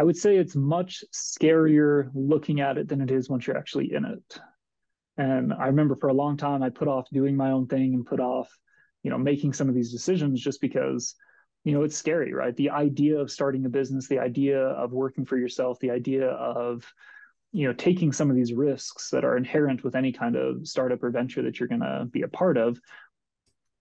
I would say it's much scarier looking at it than it is once you're actually in it. And I remember for a long time I put off doing my own thing and put off, you know, making some of these decisions just because, you know, it's scary, right? The idea of starting a business, the idea of working for yourself, the idea of, you know, taking some of these risks that are inherent with any kind of startup or venture that you're going to be a part of,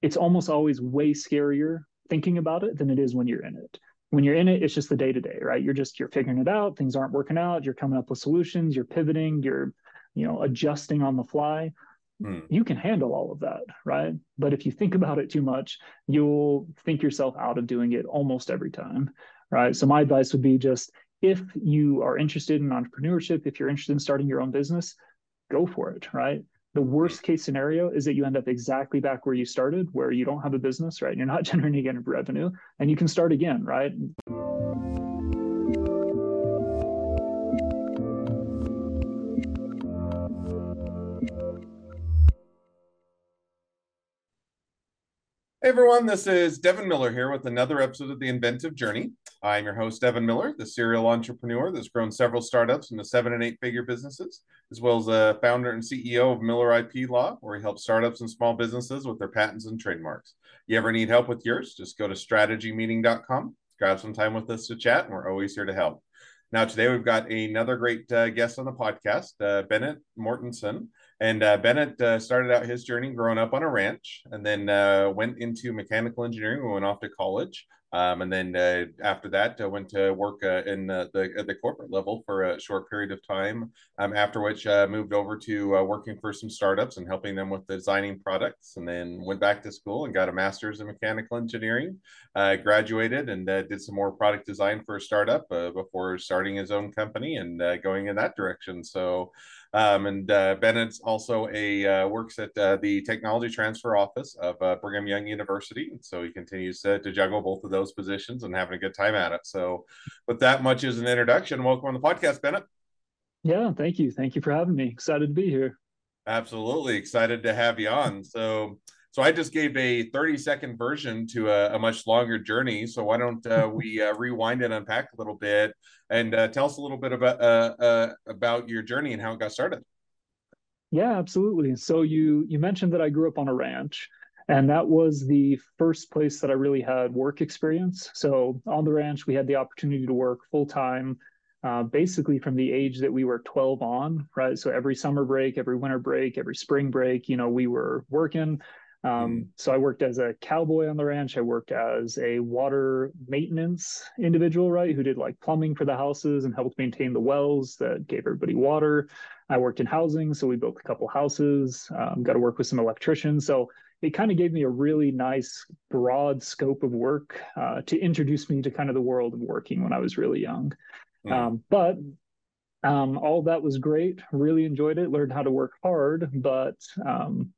it's almost always way scarier thinking about it than it is when you're in it when you're in it it's just the day to day right? You're just you're figuring it out things aren't working out you're coming up with solutions you're pivoting you're you know adjusting on the fly. Mm. you can handle all of that right? But if you think about it too much you'll think yourself out of doing it almost every time right? So my advice would be just if you are interested in entrepreneurship if you're interested in starting your own business go for it right the worst case scenario is that you end up exactly back where you started, where you don't have a business, right? You're not generating any revenue and you can start again, right? Hey everyone, this is Devin Miller here with another episode of The Inventive Journey. I'm your host, Devin Miller, the serial entrepreneur that's grown several startups into seven and eight figure businesses, as well as a founder and CEO of Miller IP Law, where he helps startups and small businesses with their patents and trademarks. You ever need help with yours? Just go to strategymeeting.com, grab some time with us to chat, and we're always here to help. Now, today we've got another great uh, guest on the podcast, uh, Bennett Mortensen. And uh, Bennett uh, started out his journey growing up on a ranch and then uh, went into mechanical engineering. We went off to college. Um, and then uh, after that, I went to work uh, in the, the, at the corporate level for a short period of time. Um, after which, uh, moved over to working for some startups and helping them with designing products. And then went back to school and got a master's in mechanical engineering. Uh, graduated and did some more product design for a startup before starting his own company and going in that direction. So um, and uh, Bennett's also a uh, works at uh, the technology transfer office of uh, Brigham Young University, so he continues to, to, juggle both of those positions and having a good time at it. So, with that much as an introduction, welcome on the podcast, Bennett. Yeah, thank you, thank you for having me. Excited to be here. Absolutely excited to have you on. So, so I just gave a 30 second version to a, a much longer journey. So why don't uh, we uh, rewind and unpack a little bit and uh, tell us a little bit about uh, uh, about your journey and how it got started? Yeah, absolutely. So you you mentioned that I grew up on a ranch, and that was the first place that I really had work experience. So on the ranch, we had the opportunity to work full time. Uh, basically from the age that we were 12 on, right? So every summer break, every winter break, every spring break, you know, we were working. Um, mm-hmm. so I worked as a cowboy on the ranch. I worked as a water maintenance individual, right, who did like plumbing for the houses and helped maintain the wells that gave everybody water. I worked in housing, so we built a couple houses. Um, got to work with some electricians. So it kind of gave me a really nice broad scope of work uh, to introduce me to kind of the world of working when I was really young. Mm. Um, but um, all that was great. Really enjoyed it. Learned how to work hard, but um,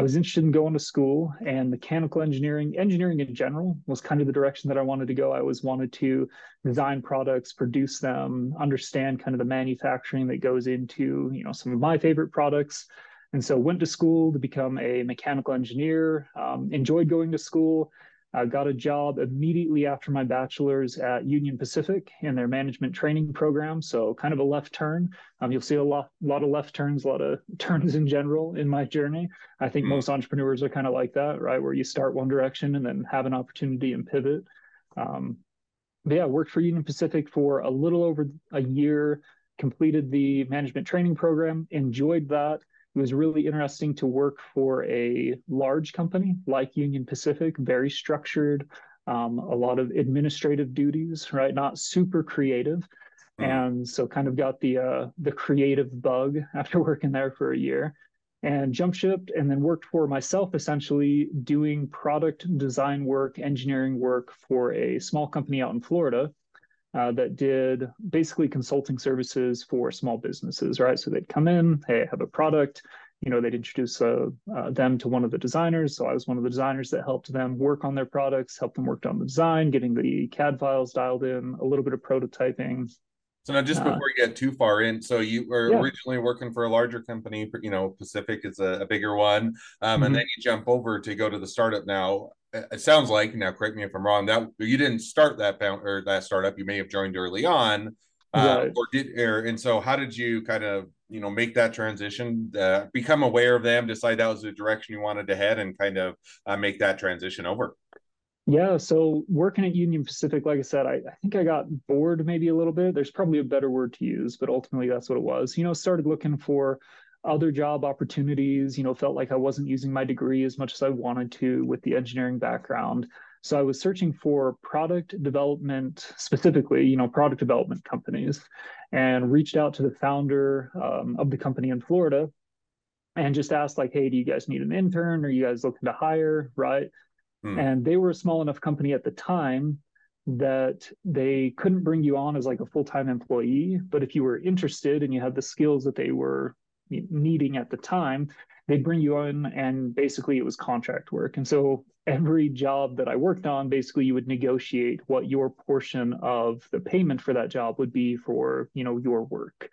I was interested in going to school and mechanical engineering, engineering in general was kind of the direction that I wanted to go. I always wanted to design products, produce them, understand kind of the manufacturing that goes into, you know, some of my favorite products. And so went to school to become a mechanical engineer, um, enjoyed going to school, I got a job immediately after my bachelor's at Union Pacific in their management training program. So kind of a left turn. Um, you'll see a lot, lot of left turns, a lot of turns in general in my journey. I think mm most entrepreneurs are kind of like that, right? Where you start one direction and then have an opportunity and pivot. Um, but yeah, worked for Union Pacific for a little over a year, completed the management training program, enjoyed that it was really interesting to work for a large company like Union Pacific, very structured, um, a lot of administrative duties, right? Not super creative. Mm. And so kind of got the uh, the creative bug after working there for a year and jump shipped and then worked for myself essentially doing product design work, engineering work for a small company out in Florida uh, that did basically consulting services for small businesses, right? So they'd come in, hey, I have a product. You know, they'd introduce uh, uh, them to one of the designers. So I was one of the designers that helped them work on their products, helped them work on the design, getting the CAD files dialed in, a little bit of prototyping. So now, just uh, before you get too far in, so you were yeah. originally working for a larger company. You know, Pacific is a, a bigger one, um, mm-hmm. and then you jump over to go to the startup now it sounds like now correct me if i'm wrong that you didn't start that found or that startup you may have joined early on uh, right. or did or and so how did you kind of you know make that transition uh, become aware of them decide that was the direction you wanted to head and kind of uh, make that transition over yeah so working at union pacific like i said I, I think i got bored maybe a little bit. There's probably a better word to use but ultimately that's what it was. You know started looking for other job opportunities you know felt like i wasn't using my degree as much as i wanted to with the engineering background. So i was searching for product development specifically you know product development companies and reached out to the founder um, of the company in florida and just asked like hey do you guys need an intern? Are you guys looking to hire? Right hmm. and they were a small enough company at the time that they couldn't bring you on as like a full-time employee but if you were interested and you had the skills that they were needing at the time, they'd bring you on and basically it was contract work. And so every job that I worked on, basically you would negotiate what your portion of the payment for that job would be for, you know, your work.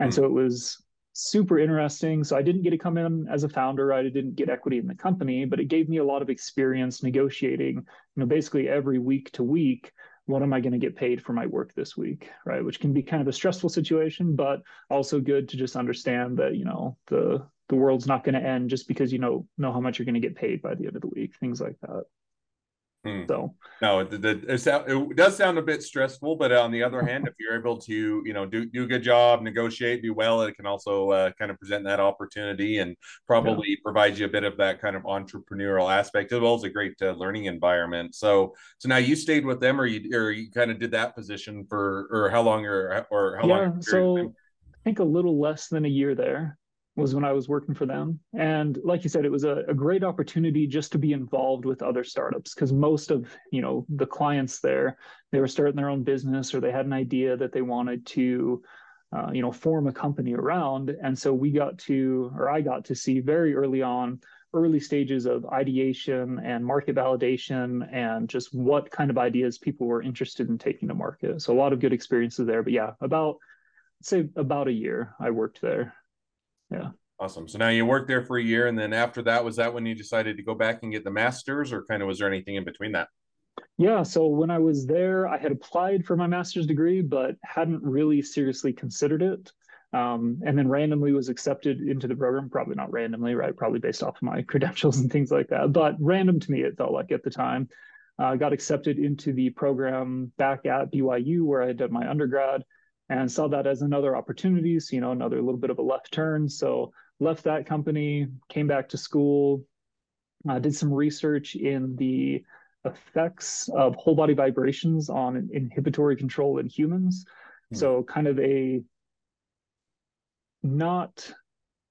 And mm so it was super interesting. So I didn't get to come in as a founder. I didn't get equity in the company, but it gave me a lot of experience negotiating, you know, basically every week to week what am I going to get paid for my work this week, right? Which can be kind of a stressful situation, but also good to just understand that you know the the world's not going to end just because you know know how much you're going to get paid by the end of the week, things like that. Hmm. So no, it, it, it, does sound a bit stressful, but on the other hand, if you're able to, you know, do do a good job, negotiate, do well, it can also uh, kind of present that opportunity and probably yeah. provide you a bit of that kind of entrepreneurial aspect as well as a great uh, learning environment. So, so now you stayed with them, or you or you kind of did that position for, or how long, or or how yeah, long? So I think a little less than a year there was when I was working for them. And like you said, it was a, a great opportunity just to be involved with other startups because most of you know the clients there they were starting their own business or they had an idea that they wanted to uh, you know form a company around. And so we got to or I got to see very early on early stages of ideation and market validation and just what kind of ideas people were interested in taking to market. So a lot of good experiences there. But yeah, about say about a year I worked there. Yeah. Awesome. So now you worked there for a year, and then after that, was that when you decided to go back and get the master's, or kind of was there anything in between that? Yeah. So when I was there, I had applied for my master's degree, but hadn't really seriously considered it. Um, and then randomly was accepted into the program. Probably not randomly, right? Probably based off of my credentials and things like that. But random to me, it felt like at the time. Uh, got accepted into the program back at BYU where I had done my undergrad and saw that as another opportunity. So, you know, another little bit of a left turn. So left that company, came back to school, uh, did some research in the effects of whole body vibrations on inhibitory control in humans. Mm. So kind of a not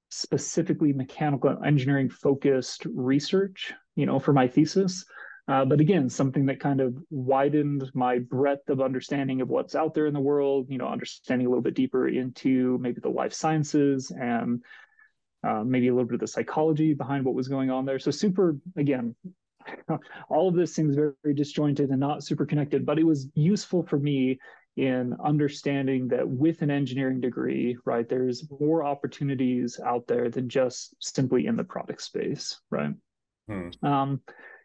specifically mechanical engineering focused research, you know, for my thesis, uh, but again, something that kind of widened my breadth of understanding of what's out there in the world, you know, understanding a little bit deeper into maybe the life sciences and uh, maybe a little bit of the psychology behind what was going on there. So, super, again, all of this seems very, very disjointed and not super connected, but it was useful for me in understanding that with an engineering degree, right, there's more opportunities out there than just simply in the product space, right? Hmm. Um,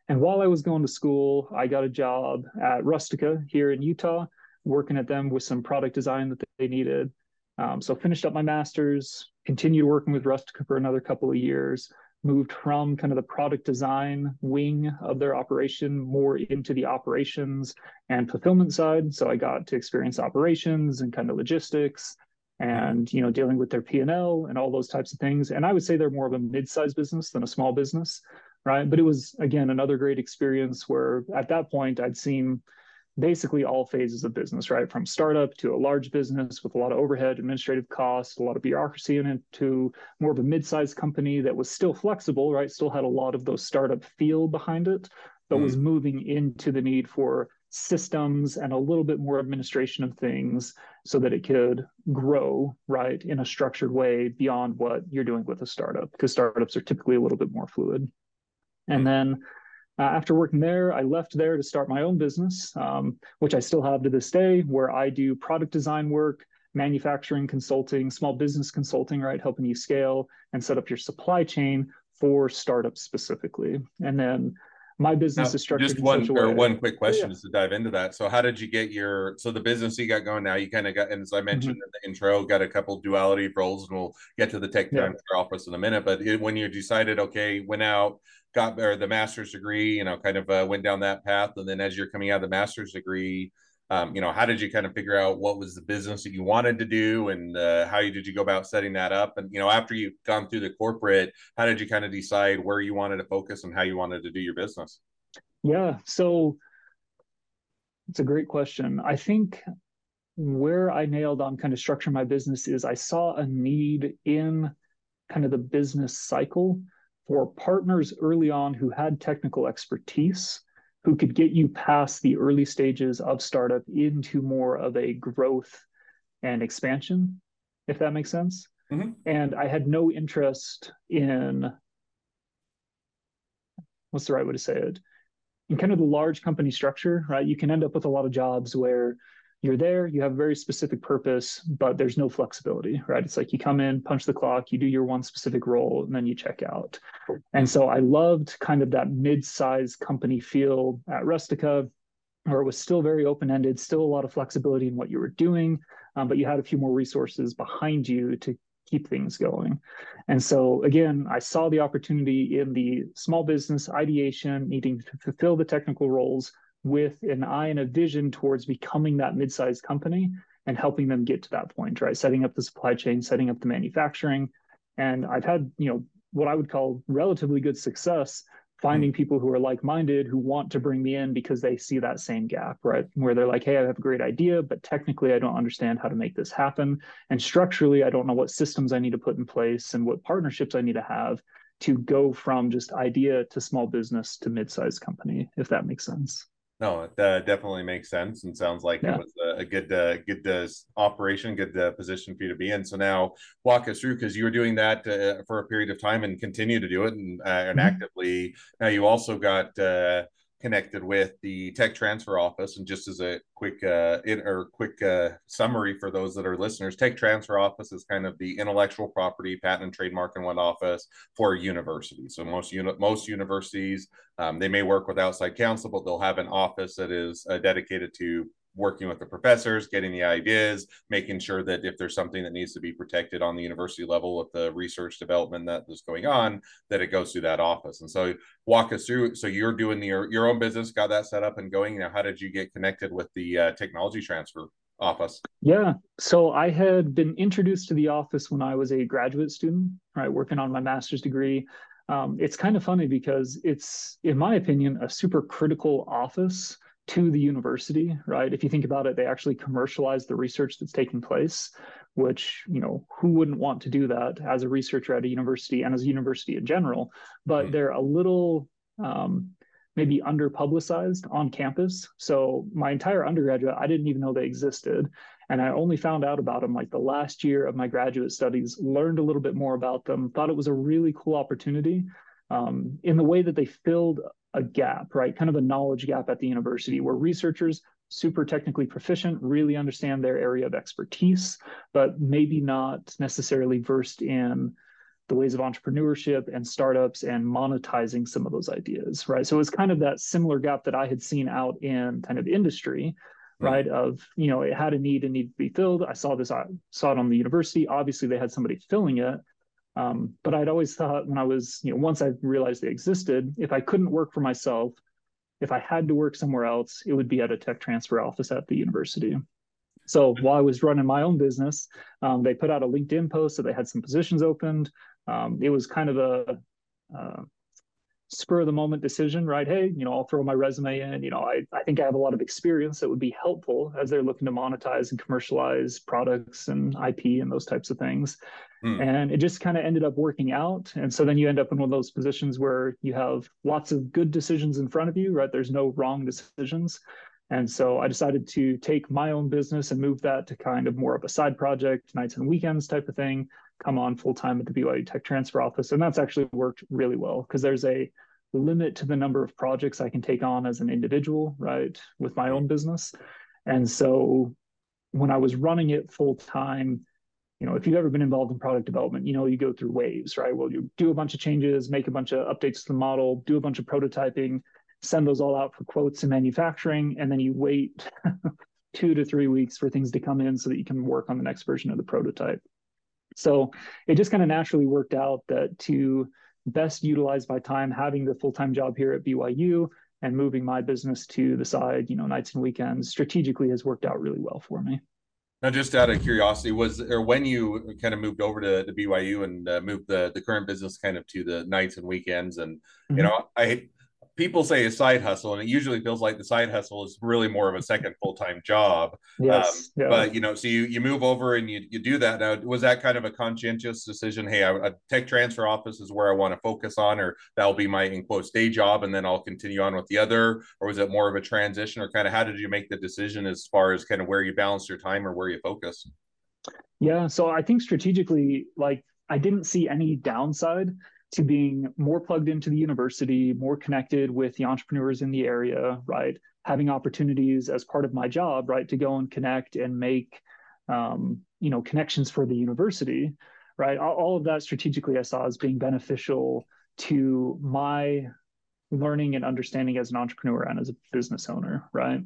and while I was going to school, I got a job at Rustica here in Utah, working at them with some product design that they needed. Um, so finished up my master's, continued working with Rustica for another couple of years, moved from kind of the product design wing of their operation more into the operations and fulfillment side. So I got to experience operations and kind of logistics and you know dealing with their P&L and all those types of things. And I would say they're more of a mid-sized business than a small business right? But it was again another great experience where at that point I'd seen basically all phases of business, right? From startup to a large business with a lot of overhead, administrative costs, a lot of bureaucracy in it, to more of a mid-sized company that was still flexible, right? Still had a lot of those startup feel behind it, but mm. was moving into the need for systems and a little bit more administration of things so that it could grow right in a structured way beyond what you're doing with a startup because startups are typically a little bit more fluid and then uh, after working there, I left there to start my own business, um, which I still have to this day, where I do product design work, manufacturing consulting, small business consulting, right, helping you scale and set up your supply chain for startups specifically. And then my business now, is structured just one or one quick question yeah. just to dive into that so how did you get your so the business you got going now you kind of got and as i mentioned mm-hmm. in the intro got a couple duality roles and we'll get to the tech yeah. office in a minute but it, when you decided okay went out got or the master's degree you know kind of uh, went down that path and then as you're coming out of the master's degree um, you know how did you kind of figure out what was the business that you wanted to do and uh, how did you go about setting that up? And you know after you've gone through the corporate how did you kind of decide where you wanted to focus and how you wanted to do your business? Yeah so it's a great question. I think where i nailed on kind of structure my business is i saw a need in kind of the business cycle for partners early on who had technical expertise who could get you past the early stages of startup into more of a growth and expansion, if that makes sense. Mm-hmm. And I had no interest in what's the right way to say it? In kind of the large company structure, right? You can end up with a lot of jobs where you're there, you have a very specific purpose, but there's no flexibility, right? It's like you come in, punch the clock, you do your one specific role, and then you check out. And so I loved kind of that mid-sized company feel at Rustica, where it was still very open-ended, still a lot of flexibility in what you were doing, um, but you had a few more resources behind you to keep things going. And so again, I saw the opportunity in the small business ideation, needing to fulfill the technical roles with an eye and a vision towards becoming that mid-sized company and helping them get to that point, right? Setting up the supply chain, setting up the manufacturing. And I've had, you know, what I would call relatively good success finding mm-hmm. people who are like-minded who want to bring me in because they see that same gap right where they're like hey i have a great idea but technically i don't understand how to make this happen and structurally i don't know what systems i need to put in place and what partnerships i need to have to go from just idea to small business to mid-sized company if that makes sense no, it uh, definitely makes sense and sounds like yeah. it was a, a good, uh, good uh, operation, good uh, position for you to be in. So now, walk us through because you were doing that uh, for a period of time and continue to do it and, uh, and mm-hmm. actively. Now you also got connected with the tech transfer office. And just as a quick uh in, or quick uh, summary for those that are listeners tech transfer office is kind of the intellectual property patent and trademark and one office for universities so most uni- most universities um, they may work with outside counsel but they'll have an office that is uh, dedicated to working with the professors, getting the ideas, making sure that if there's something that needs to be protected on the university level with the research development that is going on, that it goes through that office. And so walk us through. So you're doing your, your own business, got that set up and going. Now, how did you get connected with the uh, technology transfer office? Yeah. So I had been introduced to the office when I was a graduate student, right, working on my master's degree. Um, it's kind of funny because it's, in my opinion, a super critical office to the university, right? If you think about it, they actually commercialize the research that's taking place, which, you know, who wouldn't want to do that as a researcher at a university and as a university in general? But mm-hmm. they're a little um, maybe under publicized on campus. So my entire undergraduate, I didn't even know they existed. And I only found out about them like the last year of my graduate studies, learned a little bit more about them, thought it was a really cool opportunity um, in the way that they filled a gap, right? Kind of a knowledge gap at the university where researchers super technically proficient, really understand their area of expertise, but maybe not necessarily versed in the ways of entrepreneurship and startups and monetizing some of those ideas, right? So it's kind of that similar gap that I had seen out in kind of industry, hmm. right? Of you know, it had a need and need to be filled. I saw this, I saw it on the university. Obviously, they had somebody filling it, um, but I'd always thought when I was, you know, once I realized they existed, if I couldn't work for myself, if I had to work somewhere else, it would be at a tech transfer office at the university. So while I was running my own business, um, they put out a LinkedIn post that they had some positions opened. Um, it was kind of a, uh, spur of the moment decision, right? Hey, you know, I'll throw my resume in. You know, I, I think I have a lot of experience that would be helpful as they're looking to monetize and commercialize products and IP and those types of things. Hmm. And it just kind of ended up working out. And so then you end up in one of those positions where you have lots of good decisions in front of you, right? There's no wrong decisions. And so I decided to take my own business and move that to kind of more of a side project, nights and weekends type of thing, come on full time at the BYU Tech Transfer Office. And that's actually worked really well because there's a limit to the number of projects I can take on as an individual, right, with my own business. And so when I was running it full time, you know, if you've ever been involved in product development, you know, you go through waves, right? Well, you do a bunch of changes, make a bunch of updates to the model, do a bunch of prototyping, send those all out for quotes and manufacturing, and then you wait two to three weeks for things to come in so that you can work on the next version of the prototype. So it just kind of naturally worked out that to best utilize my time having the full-time job here at BYU and moving my business to the side, you know, nights and weekends strategically has worked out really well for me. Now, just out of curiosity, was or when you kind of moved over to, to BYU and uh, moved the the current business kind of to the nights and weekends, and mm-hmm. you know, I people say a side hustle, and it usually feels like the side hustle is really more of a second full time job. Yes, um, yeah. but you know, so you you move over and you you do that. Now, was that kind of a conscientious decision? Hey, I, a tech transfer office is where I want to focus on, or that'll be my in quotes day job, and then I'll continue on with the other, or was it more of a transition, or kind of how did you make the decision as far as kind of where you balance your time or where you focus? Yeah, so I think strategically, like I didn't see any downside to being more plugged into the university, more connected with the entrepreneurs in the area, right? Having opportunities as part of my job, right, to go and connect and make, um, you know, connections for the university, right? All, all of that strategically I saw as being beneficial to my learning and understanding as an entrepreneur and as a business owner, right?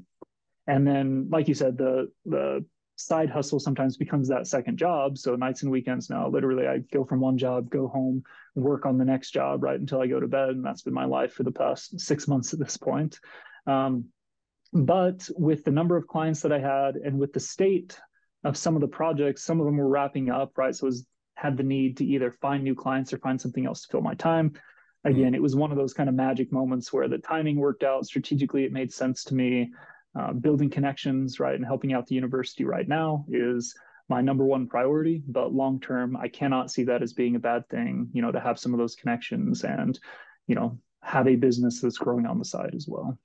And then, like you said, the the side hustle sometimes becomes that second job. So nights and weekends now, literally, I go from one job, go home, work on the next job right until I go to bed, and that's been my life for the past six months at this point. Um, but with the number of clients that I had, and with the state of some of the projects, some of them were wrapping up, right? So it was had the need to either find new clients or find something else to fill my time. Again, it was one of those kind of magic moments where the timing worked out strategically. It made sense to me uh, building connections, right, and helping out the university right now is my number one priority. But long term, I cannot see that as being a bad thing. You know, to have some of those connections and, you know, have a business that's growing on the side as well.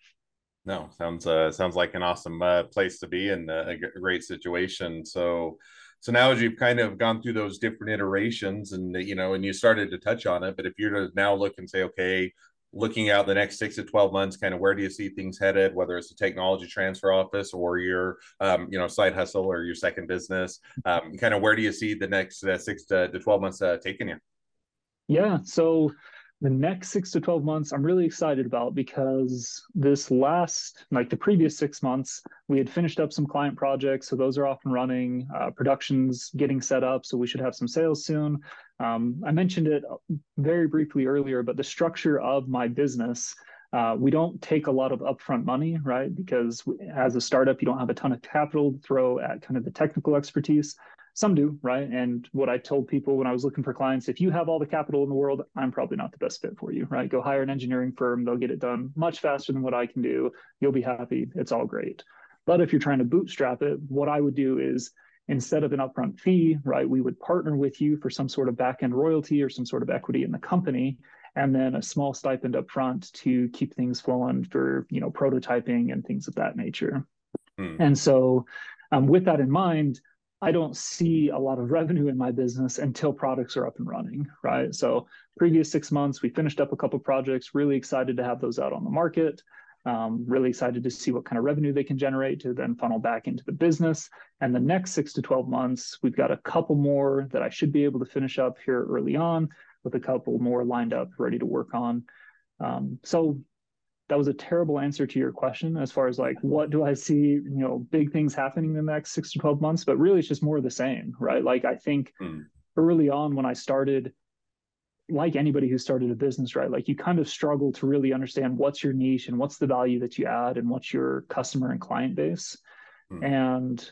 No, sounds uh, sounds like an awesome uh, place to be and a, a great situation. So, so now as you've kind of gone through those different iterations and you know and you started to touch on it but if you're to now look and say okay looking out the next six to 12 months, kind of where do you see things headed, whether it's a technology transfer office or your, um, you know, side hustle or your second business, um, kind of where do you see the next uh, six to, to 12 months uh, taking you? Yeah. So the next six to 12 months, I'm really excited about because this last, like the previous six months, we had finished up some client projects. So those are off and running, uh, production's getting set up. So we should have some sales soon. Um, I mentioned it very briefly earlier, but the structure of my business, uh, we don't take a lot of upfront money, right? Because as a startup, you don't have a ton of capital to throw at kind of the technical expertise. Some do, right? And what I told people when I was looking for clients, if you have all the capital in the world, I'm probably not the best fit for you, right? Go hire an engineering firm, they'll get it done much faster than what I can do. You'll be happy. It's all great. But if you're trying to bootstrap it, what I would do is instead of an upfront fee, right, we would partner with you for some sort of back-end royalty or some sort of equity in the company, and then a small stipend upfront to keep things flowing for you know prototyping and things of that nature. Hmm. And so, um, with that in mind, I don't see a lot of revenue in my business until products are up and running, right? So, previous six months, we finished up a couple projects. Really excited to have those out on the market. Um, really excited to see what kind of revenue they can generate to then funnel back into the business. And the next six to 12 months, we've got a couple more that I should be able to finish up here early on with a couple more lined up, ready to work on. Um, so that was a terrible answer to your question as far as like what do I see, you know, big things happening in the next six to 12 months, but really it's just more of the same, right? Like I think mm. early on when I started like anybody who started a business, right? Like you kind of struggle to really understand what's your niche and what's the value that you add and what's your customer and client base. Hmm. And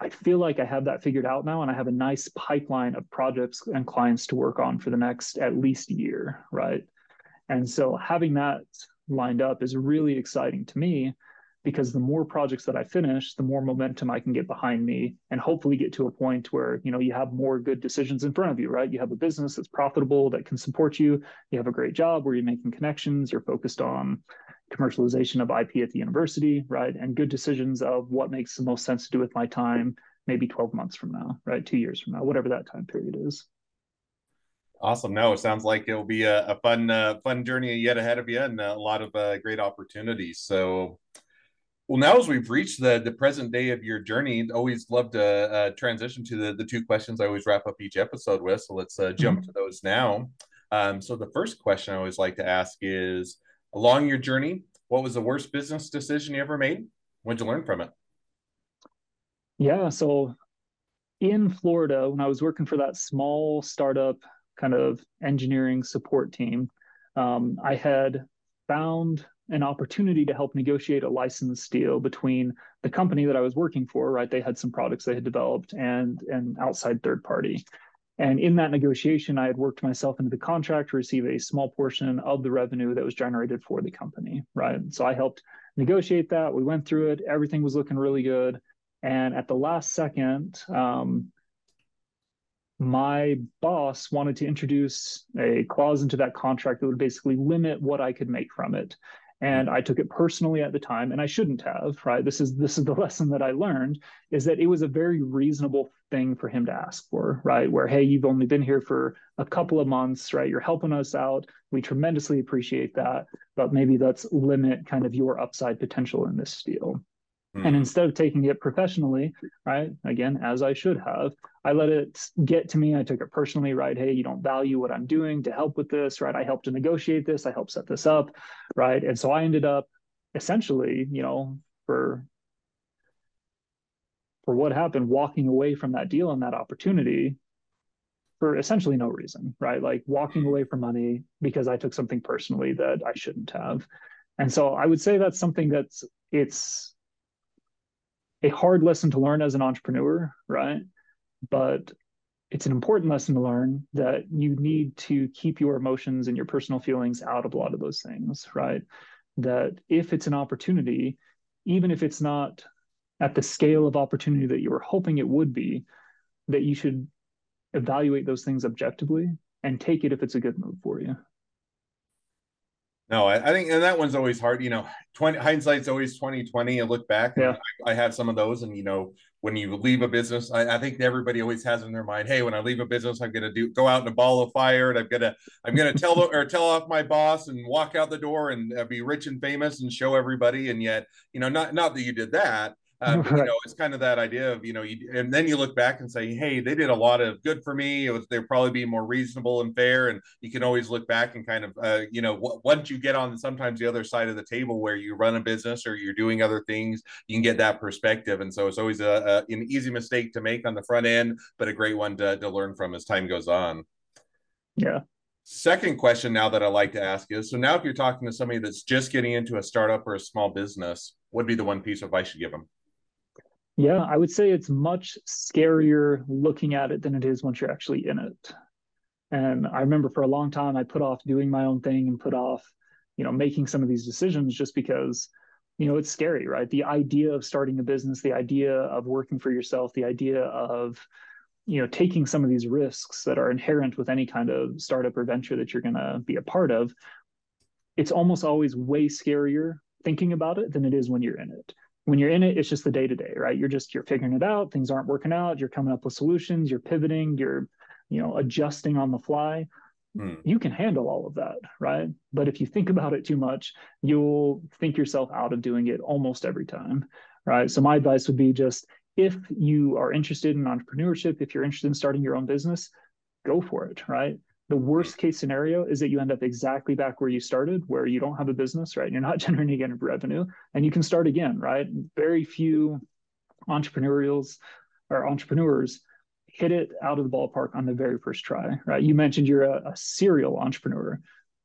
I feel like I have that figured out now, and I have a nice pipeline of projects and clients to work on for the next at least year, right? And so having that lined up is really exciting to me because the more projects that I finish, the more momentum I can get behind me and hopefully get to a point where, you know, you have more good decisions in front of you, right? You have a business that's profitable that can support you. You have a great job where you're making connections, you're focused on commercialization of IP at the university, right? And good decisions of what makes the most sense to do with my time, maybe 12 months from now, right? Two years from now, whatever that time period is. Awesome. No, it sounds like it'll be a, a fun, uh, fun journey yet ahead of you and a lot of uh, great opportunities. So, well, now as we've reached the the present day of your journey, always love to uh, transition to the the two questions I always wrap up each episode with. So let's uh, jump mm-hmm. to those now. Um, so the first question I always like to ask is: Along your journey, what was the worst business decision you ever made? What'd you learn from it? Yeah, so in Florida, when I was working for that small startup kind of engineering support team, um, I had found an opportunity to help negotiate a license deal between the company that I was working for, right? They had some products they had developed and an outside third party. And in that negotiation, I had worked myself into the contract to receive a small portion of the revenue that was generated for the company, right? So I helped negotiate that. We went through it. Everything was looking really good. And at the last second, um, my boss wanted to introduce a clause into that contract that would basically limit what I could make from it. And I took it personally at the time, and I shouldn't have, right? This is this is the lesson that I learned is that it was a very reasonable thing for him to ask for, right? Where, hey, you've only been here for a couple of months, right? You're helping us out. We tremendously appreciate that, but maybe let's limit kind of your upside potential in this deal. Mm-hmm. And instead of taking it professionally, right, again, as I should have, I let it get to me. I took it personally, right? Hey, you don't value what I'm doing to help with this, right? I helped to negotiate this, I helped set this up, right? And so I ended up essentially, you know, for for what happened, walking away from that deal and that opportunity for essentially no reason, right? Like walking away from money because I took something personally that I shouldn't have. And so I would say that's something that's it's a hard lesson to learn as an entrepreneur, right? But it's an important lesson to learn that you need to keep your emotions and your personal feelings out of a lot of those things, right? That if it's an opportunity, even if it's not at the scale of opportunity that you were hoping it would be, that you should evaluate those things objectively and take it if it's a good move for you. No, I, I, think, and that one's always hard. You know, twenty hindsight's always twenty twenty. And look back, yeah. I, I, have some of those, and you know, when you leave a business, I, I, think everybody always has in their mind, hey, when I leave a business, I'm gonna do go out in a ball of fire, and I'm gonna I'm gonna tell or tell off my boss and walk out the door and uh, be rich and famous and show everybody. And yet, you know, not not that you did that, um, right. You know, it's kind of that idea of you know, you, and then you look back and say, hey, they did a lot of good for me. It was they're probably being more reasonable and fair, and you can always look back and kind of uh, you know, w- once you get on sometimes the other side of the table where you run a business or you're doing other things, you can get that perspective, and so it's always a, a an easy mistake to make on the front end, but a great one to to learn from as time goes on. Yeah, Second question now that I like to ask is so now if you're talking to somebody that's just getting into a startup or a small business, what would be the one piece of advice you give them? Yeah, I would say it's much scarier looking at it than it is once you're actually in it. And I remember for a long time I put off doing my own thing and put off, you know, making some of these decisions just because, you know, it's scary, right? The idea of starting a business, the idea of working for yourself, the idea of, you know, taking some of these risks that are inherent with any kind of startup or venture that you're going to be a part of, it's almost always way scarier thinking about it than it is when you're in it when you're in it it's just the day to day right? You're just you're figuring it out things aren't working out you're coming up with solutions you're pivoting you're you know adjusting on the fly. Mm. you can handle all of that right? But if you think about it too much you'll think yourself out of doing it almost every time right? So my advice would be just if you are interested in entrepreneurship if you're interested in starting your own business go for it right the worst case scenario is that you end up exactly back where you started, where you don't have a business, right? You're not generating any revenue and you can start again, right? Very few entrepreneurials or entrepreneurs hit it out of the ballpark on the very first try, right? You mentioned you're a, a serial entrepreneur.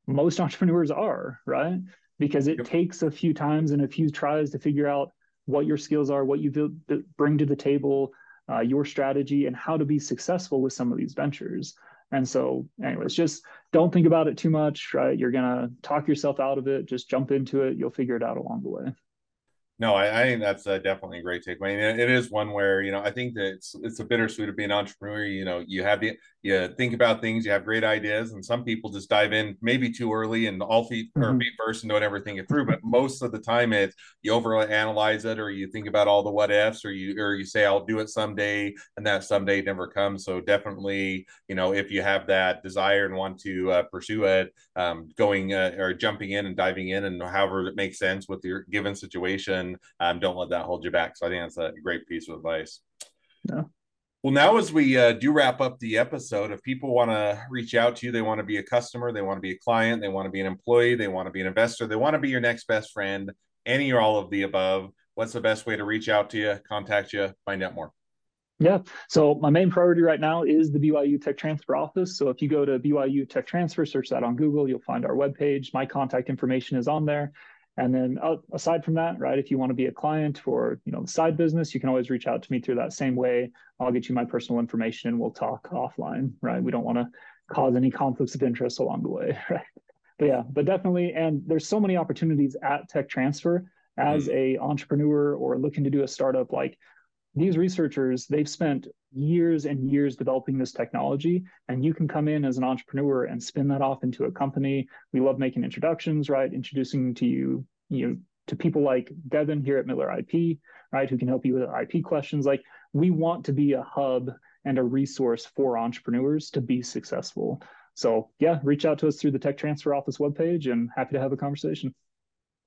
Most entrepreneurs are, right? Because it yep. takes a few times and a few tries to figure out what your skills are, what you bring to the table, uh, your strategy, and how to be successful with some of these ventures. And so, anyways, just don't think about it too much, right? You're to talk yourself out of it. Just jump into it. You'll figure it out along the way. No, I, I think that's uh, definitely a great takeaway. And it is one where you know I think that it's it's a bittersweet of being an entrepreneur. You know, you have the you think about things, you have great ideas, and some people just dive in maybe too early and all feet mm-hmm. or feet first and don't ever think it through. But most of the time, it's you over analyze it, or you think about all the what ifs, or you or you say I'll do it someday, and that someday never comes. So definitely, you know, if you have that desire and want to uh, pursue it, um, going uh, or jumping in and diving in, and however it makes sense with your given situation, um, don't let that hold you back. So I think that's a great piece of advice. Yeah. Well, now as we uh, do wrap up the episode, if people want to reach out to you, they want to be a customer, they want to be a client, they want to be an employee, they want to be an investor, they want to be your next best friend, any or all of the above, what's the best way to reach out to you, contact you, find out more? Yeah. So my main priority right now is the BYU Tech Transfer office. So if you go to BYU Tech Transfer, search that on Google, you'll find our webpage. My contact information is on there. And then uh, aside from that, right, if you want to be a client for, you know, the side business, you can always reach out to me through that same way. I'll get you my personal information and we'll talk offline, right? We don't want to cause any conflicts of interest along the way, right? But yeah, but definitely, and there's so many opportunities at Tech Transfer as mm. a entrepreneur or looking to do a startup. Like these researchers, they've spent years and years developing this technology, and you can come in as an entrepreneur and spin that off into a company. We love making introductions, right? Introducing to you, you know, to people like Devin here at Miller IP, right, who can help you with IP questions. Like we want to be a hub and a resource for entrepreneurs to be successful. So yeah, reach out to us through the Tech Transfer Office webpage and happy to have a conversation.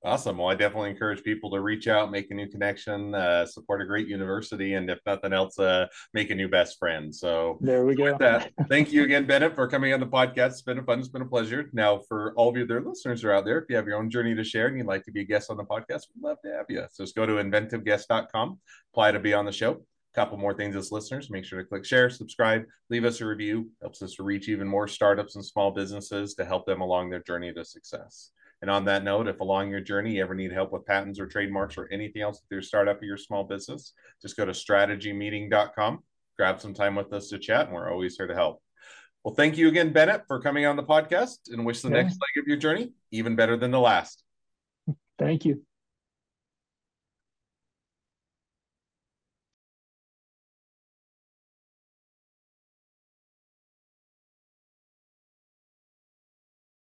Awesome. Well, I definitely encourage people to reach out, make a new connection, uh, support a great university, and if nothing else, uh, make a new best friend. So there we go. that, thank you again, Bennett, for coming on the podcast. It's been a fun. It's been a pleasure. Now, for all of you other listeners are out there, if you have your own journey to share and you'd like to be a guest on the podcast, we'd love to have you. So just go to inventiveguest.com, apply to be on the show. A couple more things as listeners, make sure to click share, subscribe, leave us a review. Helps us to reach even more startups and small businesses to help them along their journey to success. And on that note, if along your journey you ever need help with patents or trademarks or anything else with your startup or your small business, just go to strategymeeting.com, grab some time with us to chat, and we're always here to help. Well, thank you again, Bennett, for coming on the podcast and wish the yeah. next leg of your journey even better than the last. Thank you.